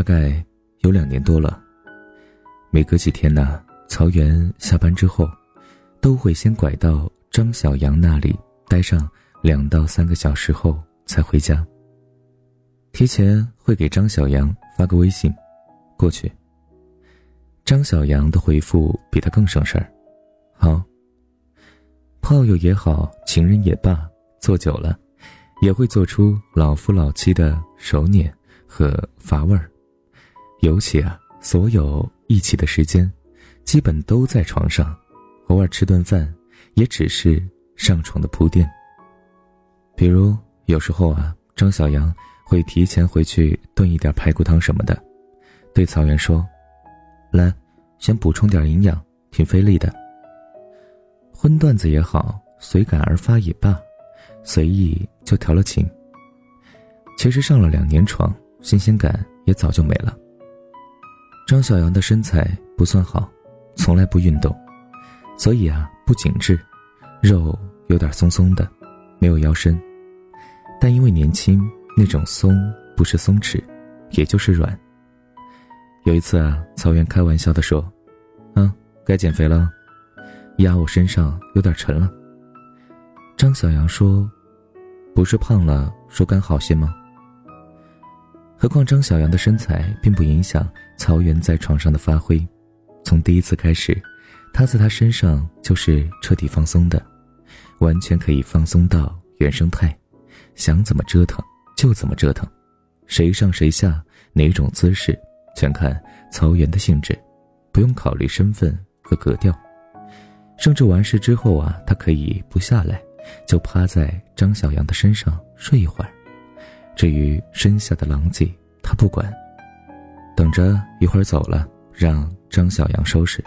大概有两年多了。每隔几天呢，曹源下班之后，都会先拐到张小阳那里待上两到三个小时后才回家。提前会给张小阳发个微信，过去。张小阳的回复比他更省事儿，好。炮友也好，情人也罢，做久了，也会做出老夫老妻的熟捻和乏味儿。尤其啊，所有一起的时间，基本都在床上，偶尔吃顿饭，也只是上床的铺垫。比如有时候啊，张小阳会提前回去炖一点排骨汤什么的，对曹元说：“来，先补充点营养，挺费力的。”荤段子也好，随感而发也罢，随意就调了情。其实上了两年床，新鲜感也早就没了。张小阳的身材不算好，从来不运动，所以啊不紧致，肉有点松松的，没有腰身。但因为年轻，那种松不是松弛，也就是软。有一次啊，曹元开玩笑的说：“啊，该减肥了。”压我身上有点沉了。张小阳说：“不是胖了，手感好些吗？”何况张小阳的身材并不影响曹元在床上的发挥。从第一次开始，他在他身上就是彻底放松的，完全可以放松到原生态，想怎么折腾就怎么折腾，谁上谁下，哪种姿势，全看曹元的兴致，不用考虑身份和格调。甚至完事之后啊，他可以不下来，就趴在张小阳的身上睡一会儿。至于身下的狼藉，他不管，等着一会儿走了，让张小阳收拾。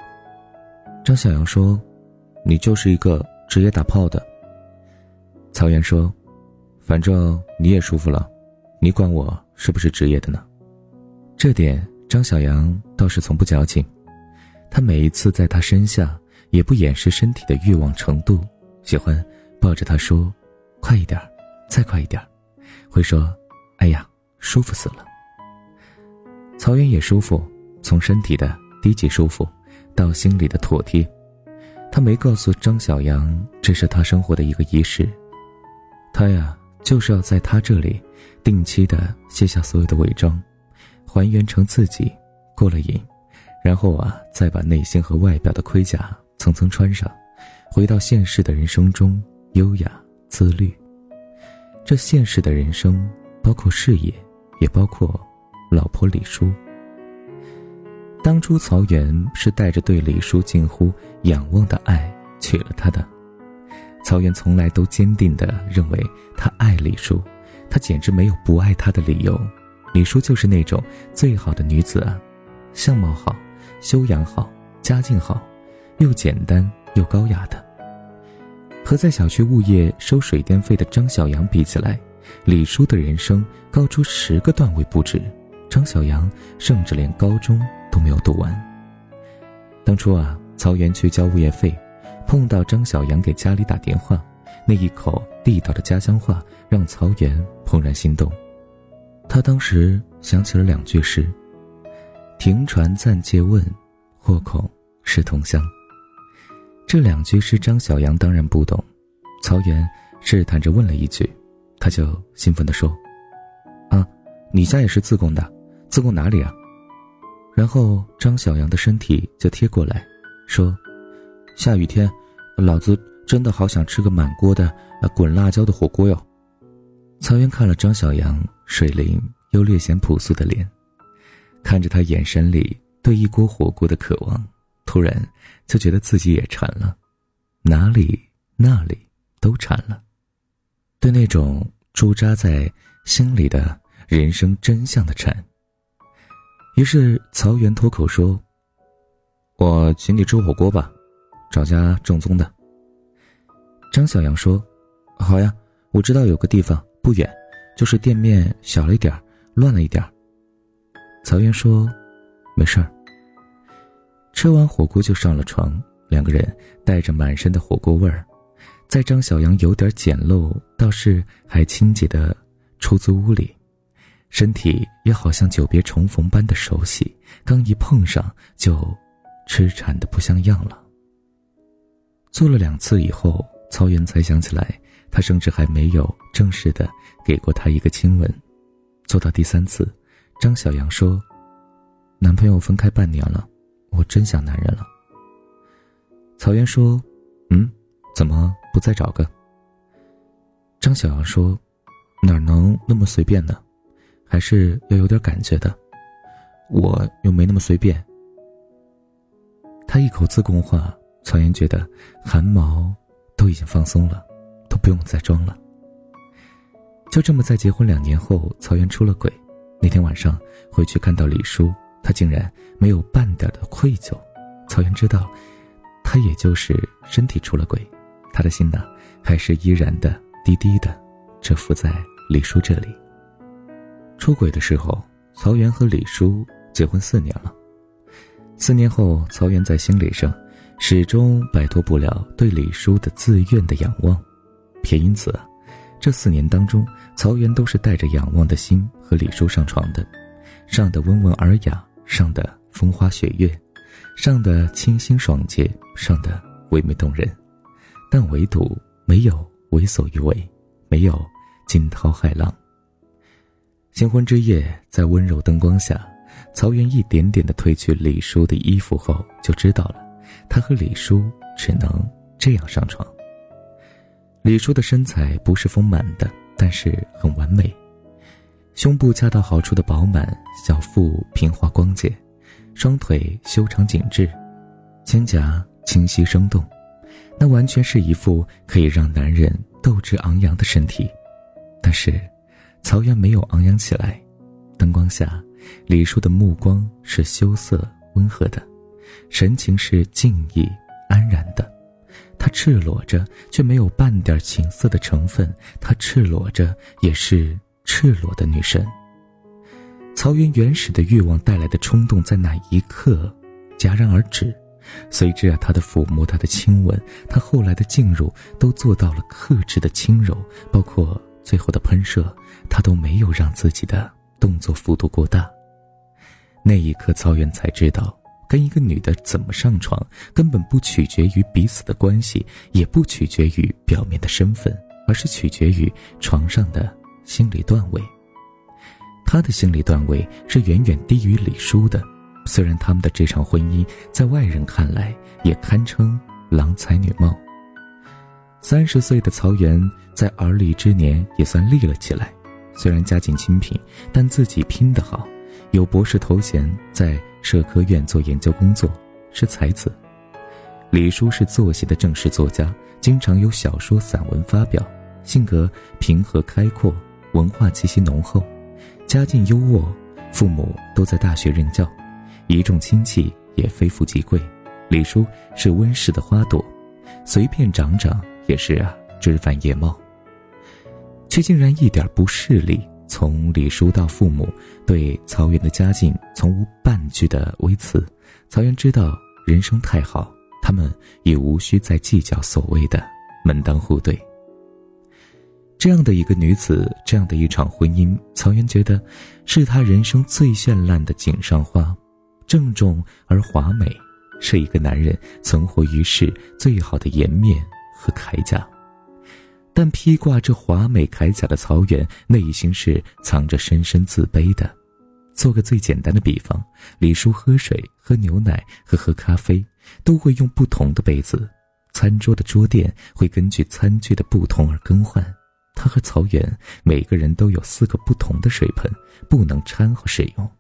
张小阳说：“你就是一个职业打炮的。”曹元说：“反正你也舒服了，你管我是不是职业的呢？”这点张小阳倒是从不矫情，他每一次在他身下。也不掩饰身体的欲望程度，喜欢抱着他说：“快一点，再快一点。”会说：“哎呀，舒服死了。”曹元也舒服，从身体的低级舒服，到心里的妥帖。他没告诉张小阳，这是他生活的一个仪式。他呀，就是要在他这里，定期的卸下所有的伪装，还原成自己，过了瘾，然后啊，再把内心和外表的盔甲。层层穿上，回到现实的人生中，优雅自律。这现实的人生包括事业，也包括老婆李叔。当初曹元是带着对李叔近乎仰望的爱娶了她的。曹元从来都坚定地认为他爱李叔，他简直没有不爱他的理由。李叔就是那种最好的女子啊，相貌好，修养好，家境好。又简单又高雅的，和在小区物业收水电费的张小阳比起来，李叔的人生高出十个段位不止。张小阳甚至连高中都没有读完。当初啊，曹元去交物业费，碰到张小阳给家里打电话，那一口地道的家乡话让曹元怦然心动。他当时想起了两句诗：“停船暂借问，或恐是同乡。”这两句诗，张小阳当然不懂。曹元试探着问了一句，他就兴奋地说：“啊，你家也是自贡的？自贡哪里啊？”然后张小阳的身体就贴过来，说：“下雨天，老子真的好想吃个满锅的滚辣椒的火锅哟。”曹元看了张小阳水灵又略显朴素的脸，看着他眼神里对一锅火锅的渴望。突然就觉得自己也馋了，哪里那里都馋了，对那种驻扎在心里的人生真相的馋。于是曹源脱口说：“我请你吃火锅吧，找家正宗的。”张小阳说：“好呀，我知道有个地方不远，就是店面小了一点乱了一点曹源说：“没事儿。”吃完火锅就上了床，两个人带着满身的火锅味儿，在张小阳有点简陋，倒是还清洁的出租屋里，身体也好像久别重逢般的熟悉，刚一碰上就痴缠的不像样了。做了两次以后，曹原才想起来，他甚至还没有正式的给过他一个亲吻。做到第三次，张小杨说：“男朋友分开半年了，我真想男人了。”曹原说：“嗯，怎么不再找个？”张小杨说：“哪能那么随便呢？”还是要有点感觉的，我又没那么随便。他一口自贡话，曹岩觉得汗毛都已经放松了，都不用再装了。就这么在结婚两年后，曹岩出了轨。那天晚上回去看到李叔，他竟然没有半点的愧疚。曹岩知道，他也就是身体出了轨，他的心呢，还是依然的低低的蛰伏在李叔这里。出轨的时候，曹原和李叔结婚四年了。四年后，曹原在心理上始终摆脱不了对李叔的自愿的仰望，也因此，这四年当中，曹原都是带着仰望的心和李叔上床的，上的温文尔雅，上的风花雪月，上的清新爽洁，上的唯美动人，但唯独没有为所欲为，没有惊涛骇浪。新婚之夜，在温柔灯光下，曹原一点点的褪去李叔的衣服后，就知道了，他和李叔只能这样上床。李叔的身材不是丰满的，但是很完美，胸部恰到好处的饱满，小腹平滑光洁，双腿修长紧致，肩胛清晰生动，那完全是一副可以让男人斗志昂扬的身体，但是。曹原没有昂扬起来，灯光下，李叔的目光是羞涩温和的，神情是静逸安然的。他赤裸着，却没有半点情色的成分；他赤裸着，也是赤裸的女神。曹原原始的欲望带来的冲动，在那一刻戛然而止，随之啊，他的抚摸，他的亲吻，他后来的进入，都做到了克制的轻柔，包括。最后的喷射，他都没有让自己的动作幅度过大。那一刻，曹原才知道，跟一个女的怎么上床，根本不取决于彼此的关系，也不取决于表面的身份，而是取决于床上的心理段位。他的心理段位是远远低于李叔的，虽然他们的这场婚姻在外人看来也堪称郎才女貌。三十岁的曹原在而立之年也算立了起来，虽然家境清贫，但自己拼得好，有博士头衔，在社科院做研究工作，是才子。李叔是作协的正式作家，经常有小说、散文发表，性格平和开阔，文化气息浓厚，家境优渥，父母都在大学任教，一众亲戚也非富即贵。李叔是温室的花朵，随便长长。也是啊，枝繁叶茂，却竟然一点不势利。从李叔到父母对曹原的家境从无半句的微词，曹原知道人生太好，他们也无需再计较所谓的门当户对。这样的一个女子，这样的一场婚姻，曹原觉得是他人生最绚烂的锦上花，郑重而华美，是一个男人存活于世最好的颜面。和铠甲，但披挂这华美铠甲的曹原内心是藏着深深自卑的。做个最简单的比方，李叔喝水、喝牛奶和喝咖啡都会用不同的杯子，餐桌的桌垫会根据餐具的不同而更换。他和曹原每个人都有四个不同的水盆，不能掺和使用。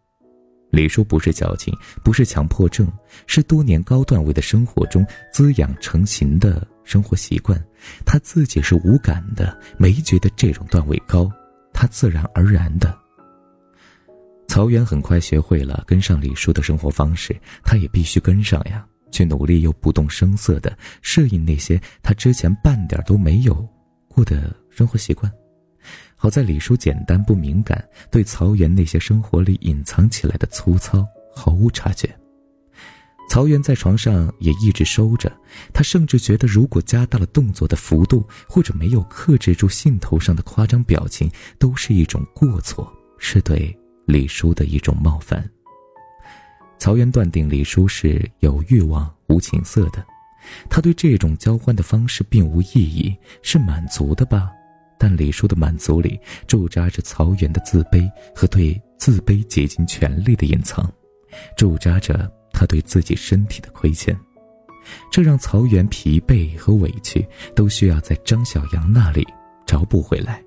李叔不是矫情，不是强迫症，是多年高段位的生活中滋养成型的生活习惯。他自己是无感的，没觉得这种段位高，他自然而然的。曹原很快学会了跟上李叔的生活方式，他也必须跟上呀，去努力又不动声色的适应那些他之前半点都没有过的生活习惯。好在李叔简单不敏感，对曹原那些生活里隐藏起来的粗糙毫无察觉。曹原在床上也一直收着，他甚至觉得如果加大了动作的幅度，或者没有克制住兴头上的夸张表情，都是一种过错，是对李叔的一种冒犯。曹原断定李叔是有欲望、无情色的，他对这种交换的方式并无异议，是满足的吧？但李叔的满足里驻扎着曹原的自卑和对自卑竭尽全力的隐藏，驻扎着他对自己身体的亏欠，这让曹原疲惫和委屈都需要在张小阳那里找补回来。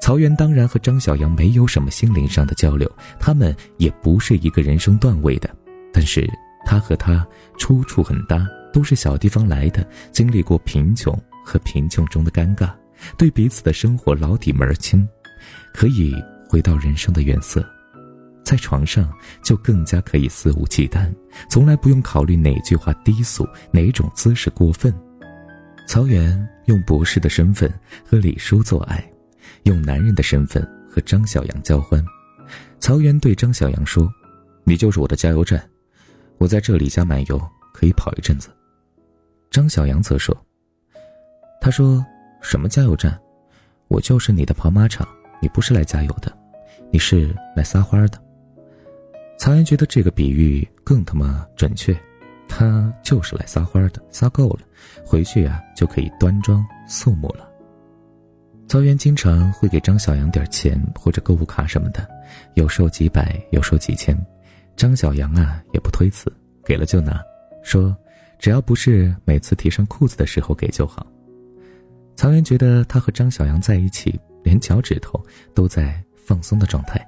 曹原当然和张小阳没有什么心灵上的交流，他们也不是一个人生段位的，但是他和他出处很搭，都是小地方来的，经历过贫穷和贫穷中的尴尬。对彼此的生活老底门清，可以回到人生的原色，在床上就更加可以肆无忌惮，从来不用考虑哪句话低俗，哪种姿势过分。曹原用博士的身份和李叔做爱，用男人的身份和张小阳交欢。曹原对张小阳说：“你就是我的加油站，我在这里加满油可以跑一阵子。”张小阳则说：“他说。”什么加油站？我就是你的跑马场，你不是来加油的，你是来撒欢的。曹岩觉得这个比喻更他妈准确，他就是来撒欢的，撒够了，回去呀就可以端庄肃穆了。曹岩经常会给张小阳点钱或者购物卡什么的，有时候几百，有时候几千。张小阳啊也不推辞，给了就拿，说只要不是每次提上裤子的时候给就好。曹原觉得他和张小阳在一起，连脚趾头都在放松的状态。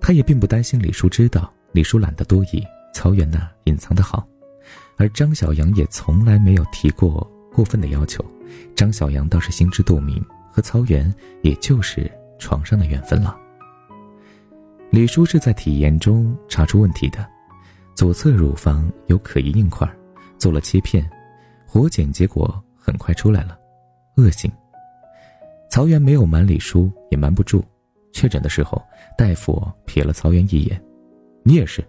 他也并不担心李叔知道，李叔懒得多疑，曹原呢隐藏的好。而张小阳也从来没有提过过分的要求，张小阳倒是心知肚明，和曹原也就是床上的缘分了。李叔是在体验中查出问题的，左侧乳房有可疑硬块，做了切片，活检结果很快出来了。恶性。曹原没有瞒李叔，也瞒不住。确诊的时候，大夫瞥了曹原一眼：“你也是，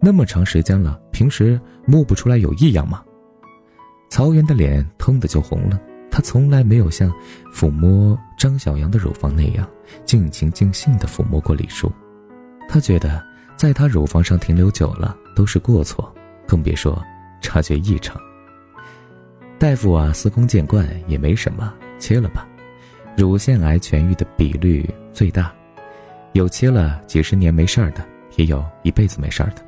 那么长时间了，平时摸不出来有异样吗？”曹原的脸腾的就红了。他从来没有像抚摸张小阳的乳房那样尽情尽兴的抚摸过李叔。他觉得，在他乳房上停留久了都是过错，更别说察觉异常。大夫啊，司空见惯也没什么，切了吧。乳腺癌痊愈的比率最大，有切了几十年没事儿的，也有一辈子没事儿的。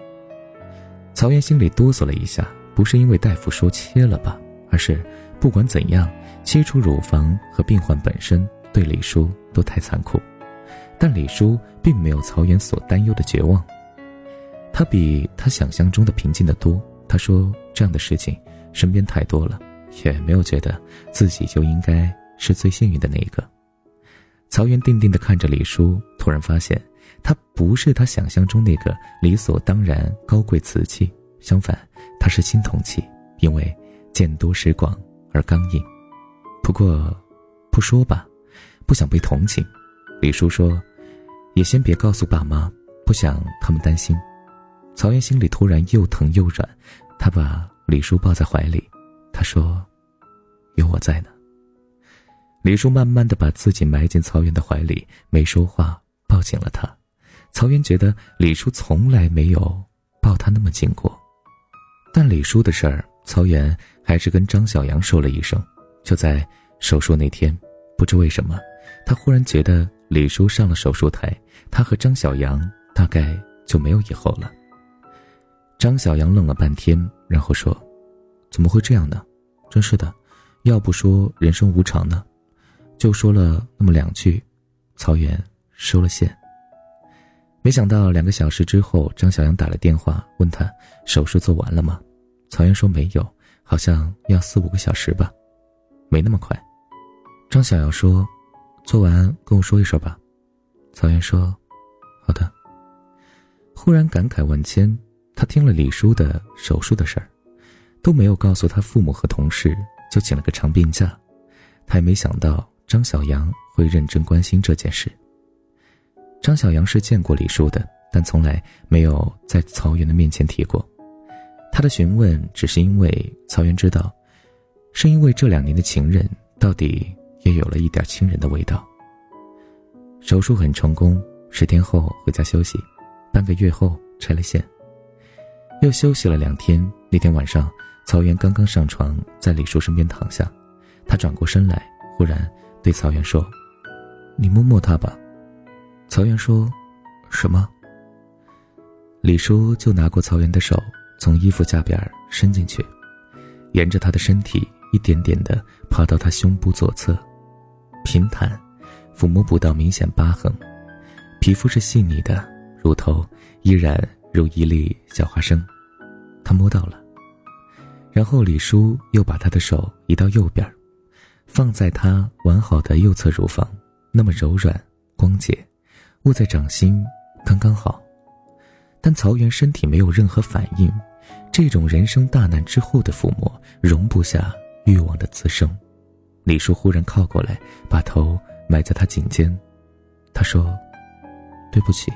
曹原心里哆嗦了一下，不是因为大夫说切了吧，而是不管怎样，切除乳房和病患本身对李叔都太残酷。但李叔并没有曹原所担忧的绝望，他比他想象中的平静的多。他说：“这样的事情身边太多了。”也没有觉得自己就应该是最幸运的那一个。曹原定定的看着李叔，突然发现他不是他想象中那个理所当然高贵瓷器，相反，他是青铜器，因为见多识广而刚硬。不过，不说吧，不想被同情。李叔说：“也先别告诉爸妈，不想他们担心。”曹原心里突然又疼又软，他把李叔抱在怀里。他说：“有我在呢。”李叔慢慢的把自己埋进曹原的怀里，没说话，抱紧了他。曹原觉得李叔从来没有抱他那么紧过。但李叔的事儿，曹原还是跟张小阳说了一声。就在手术那天，不知为什么，他忽然觉得李叔上了手术台，他和张小阳大概就没有以后了。张小阳愣了半天，然后说。怎么会这样呢？真是的，要不说人生无常呢，就说了那么两句，曹原收了线。没想到两个小时之后，张小阳打了电话问他手术做完了吗？曹原说没有，好像要四五个小时吧，没那么快。张小阳说：“做完跟我说一声吧。”曹原说：“好的。”忽然感慨万千，他听了李叔的手术的事儿。都没有告诉他父母和同事，就请了个长病假。他也没想到张小阳会认真关心这件事。张小阳是见过李叔的，但从来没有在曹原的面前提过。他的询问只是因为曹原知道，是因为这两年的情人到底也有了一点亲人的味道。手术很成功，十天后回家休息，半个月后拆了线。又休息了两天，那天晚上，曹元刚刚上床，在李叔身边躺下，他转过身来，忽然对曹元说：“你摸摸他吧。”曹元说：“什么？”李叔就拿过曹元的手，从衣服下边伸进去，沿着他的身体一点点的爬到他胸部左侧，平坦，抚摸不到明显疤痕，皮肤是细腻的，乳头依然如一粒小花生，他摸到了。然后李叔又把他的手移到右边，放在他完好的右侧乳房，那么柔软光洁，握在掌心刚刚好。但曹元身体没有任何反应，这种人生大难之后的抚摸容不下欲望的滋生。李叔忽然靠过来，把头埋在他颈间，他说：“对不起。”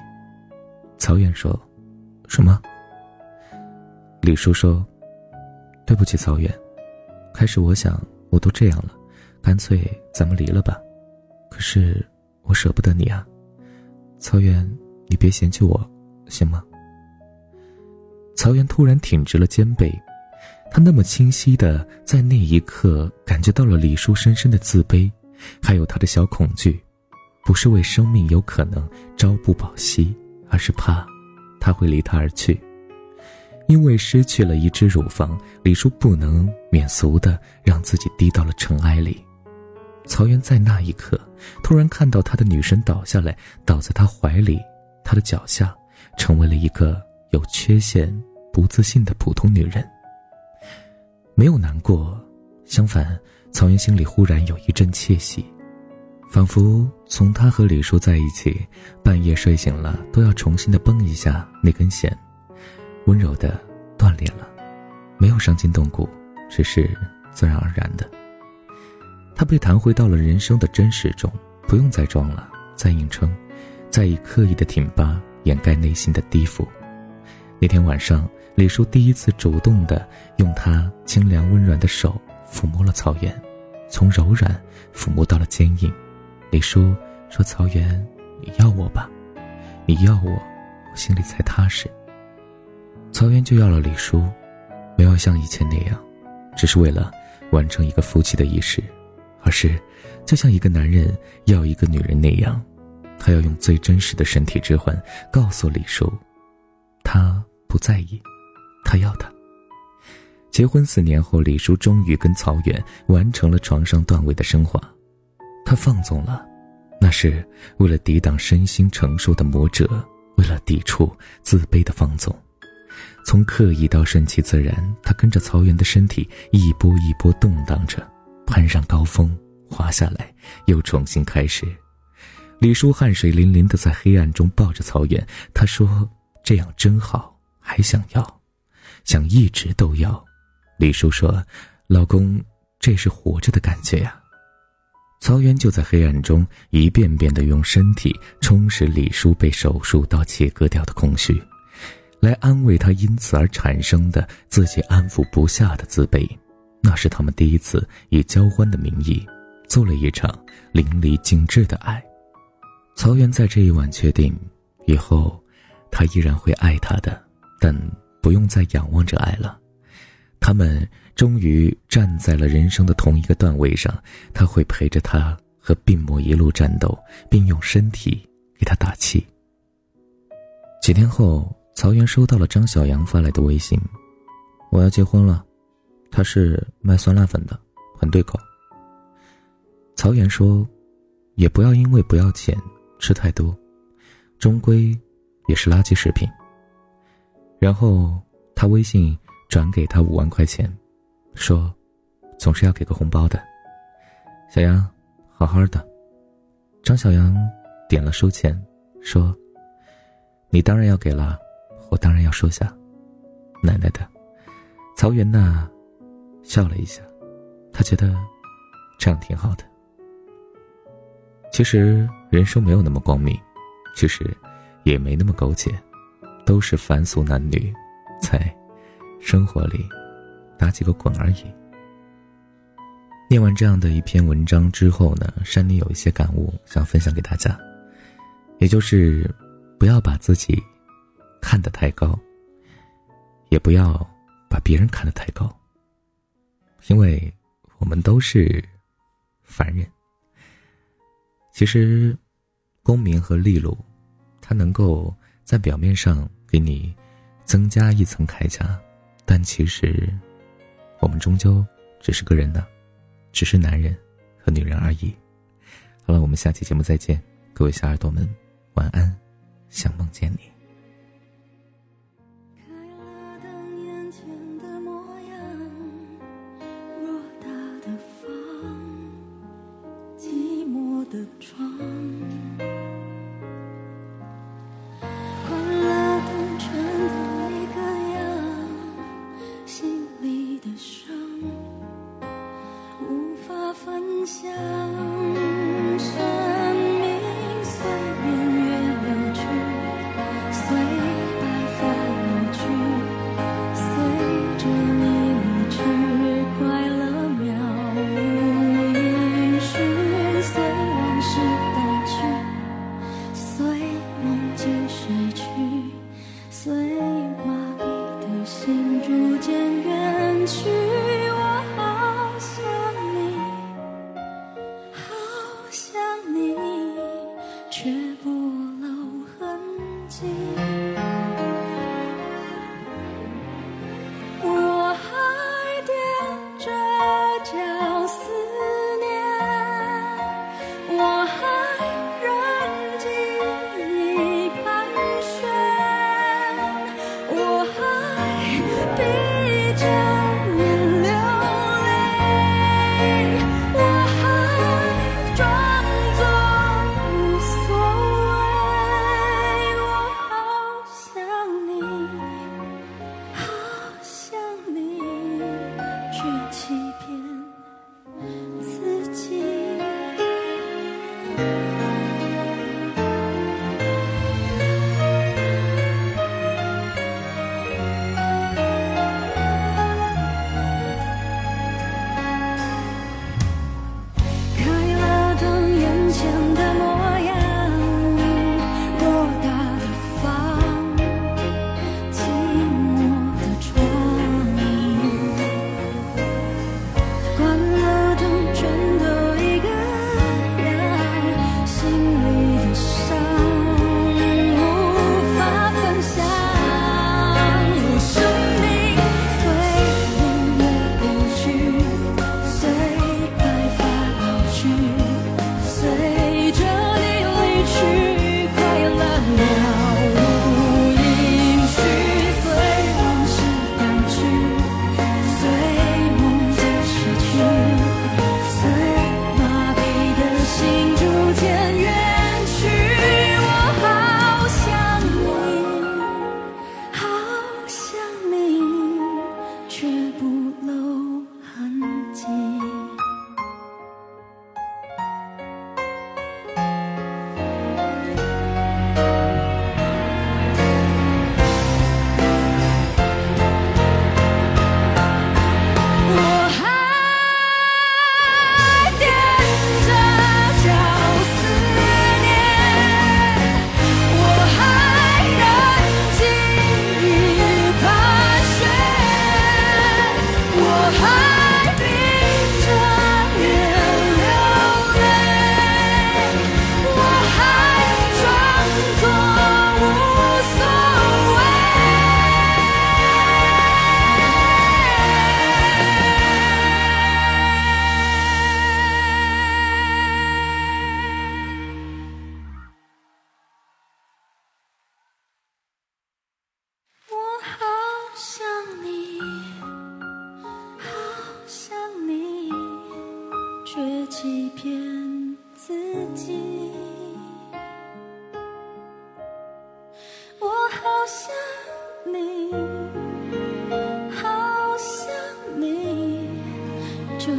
曹元说：“什么？”李叔说：“对不起，曹元。开始我想我都这样了，干脆咱们离了吧。可是我舍不得你啊，曹元，你别嫌弃我，行吗？”曹元突然挺直了肩背，他那么清晰的在那一刻感觉到了李叔深深的自卑，还有他的小恐惧，不是为生命有可能朝不保夕，而是怕他会离他而去。因为失去了一只乳房，李叔不能免俗的让自己低到了尘埃里。曹元在那一刻突然看到他的女神倒下来，倒在他怀里，他的脚下成为了一个有缺陷。不自信的普通女人，没有难过，相反，曹云心里忽然有一阵窃喜，仿佛从他和李叔在一起，半夜睡醒了都要重新的绷一下那根弦，温柔的断裂了，没有伤筋动骨，只是自然而然的。他被弹回到了人生的真实中，不用再装了，再硬撑，再以刻意的挺拔掩盖内心的低伏。那天晚上。李叔第一次主动的用他清凉温软的手抚摸了草原，从柔软抚摸到了坚硬。李叔说：“草原，你要我吧？你要我，我心里才踏实。”曹原就要了李叔，没有像以前那样，只是为了完成一个夫妻的仪式，而是就像一个男人要一个女人那样，他要用最真实的身体之魂告诉李叔，他不在意。他要他。结婚四年后，李叔终于跟曹远完成了床上段位的升华。他放纵了，那是为了抵挡身心承受的魔折，为了抵触自卑的放纵。从刻意到顺其自然，他跟着曹原的身体一波一波动荡着，攀上高峰，滑下来，又重新开始。李叔汗水淋淋的在黑暗中抱着曹远，他说：“这样真好，还想要。”想一直都要，李叔说：“老公，这是活着的感觉呀。”曹元就在黑暗中一遍遍的用身体充实李叔被手术刀切割掉的空虚，来安慰他因此而产生的自己安抚不下的自卑。那是他们第一次以交欢的名义做了一场淋漓尽致的爱。曹元在这一晚确定，以后他依然会爱她的，但。不用再仰望着爱了，他们终于站在了人生的同一个段位上。他会陪着他和病魔一路战斗，并用身体给他打气。几天后，曹原收到了张小阳发来的微信：“我要结婚了。”他是卖酸辣粉的，很对口。曹原说：“也不要因为不要钱吃太多，终归也是垃圾食品。”然后他微信转给他五万块钱，说：“总是要给个红包的。”小杨，好好的。张小杨点了收钱，说：“你当然要给了，我当然要收下。”奶奶的，曹元娜，笑了一下，她觉得这样挺好的。其实人生没有那么光明，其实也没那么苟且。都是凡俗男女，在生活里打几个滚而已。念完这样的一篇文章之后呢，山里有一些感悟想分享给大家。也就是不要把自己看得太高，也不要把别人看得太高，因为我们都是凡人。其实，功名和利禄，它能够在表面上给你增加一层铠甲，但其实，我们终究只是个人的，只是男人和女人而已。好了，我们下期节目再见，各位小耳朵们，晚安，想梦见你。逐渐远去就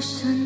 算。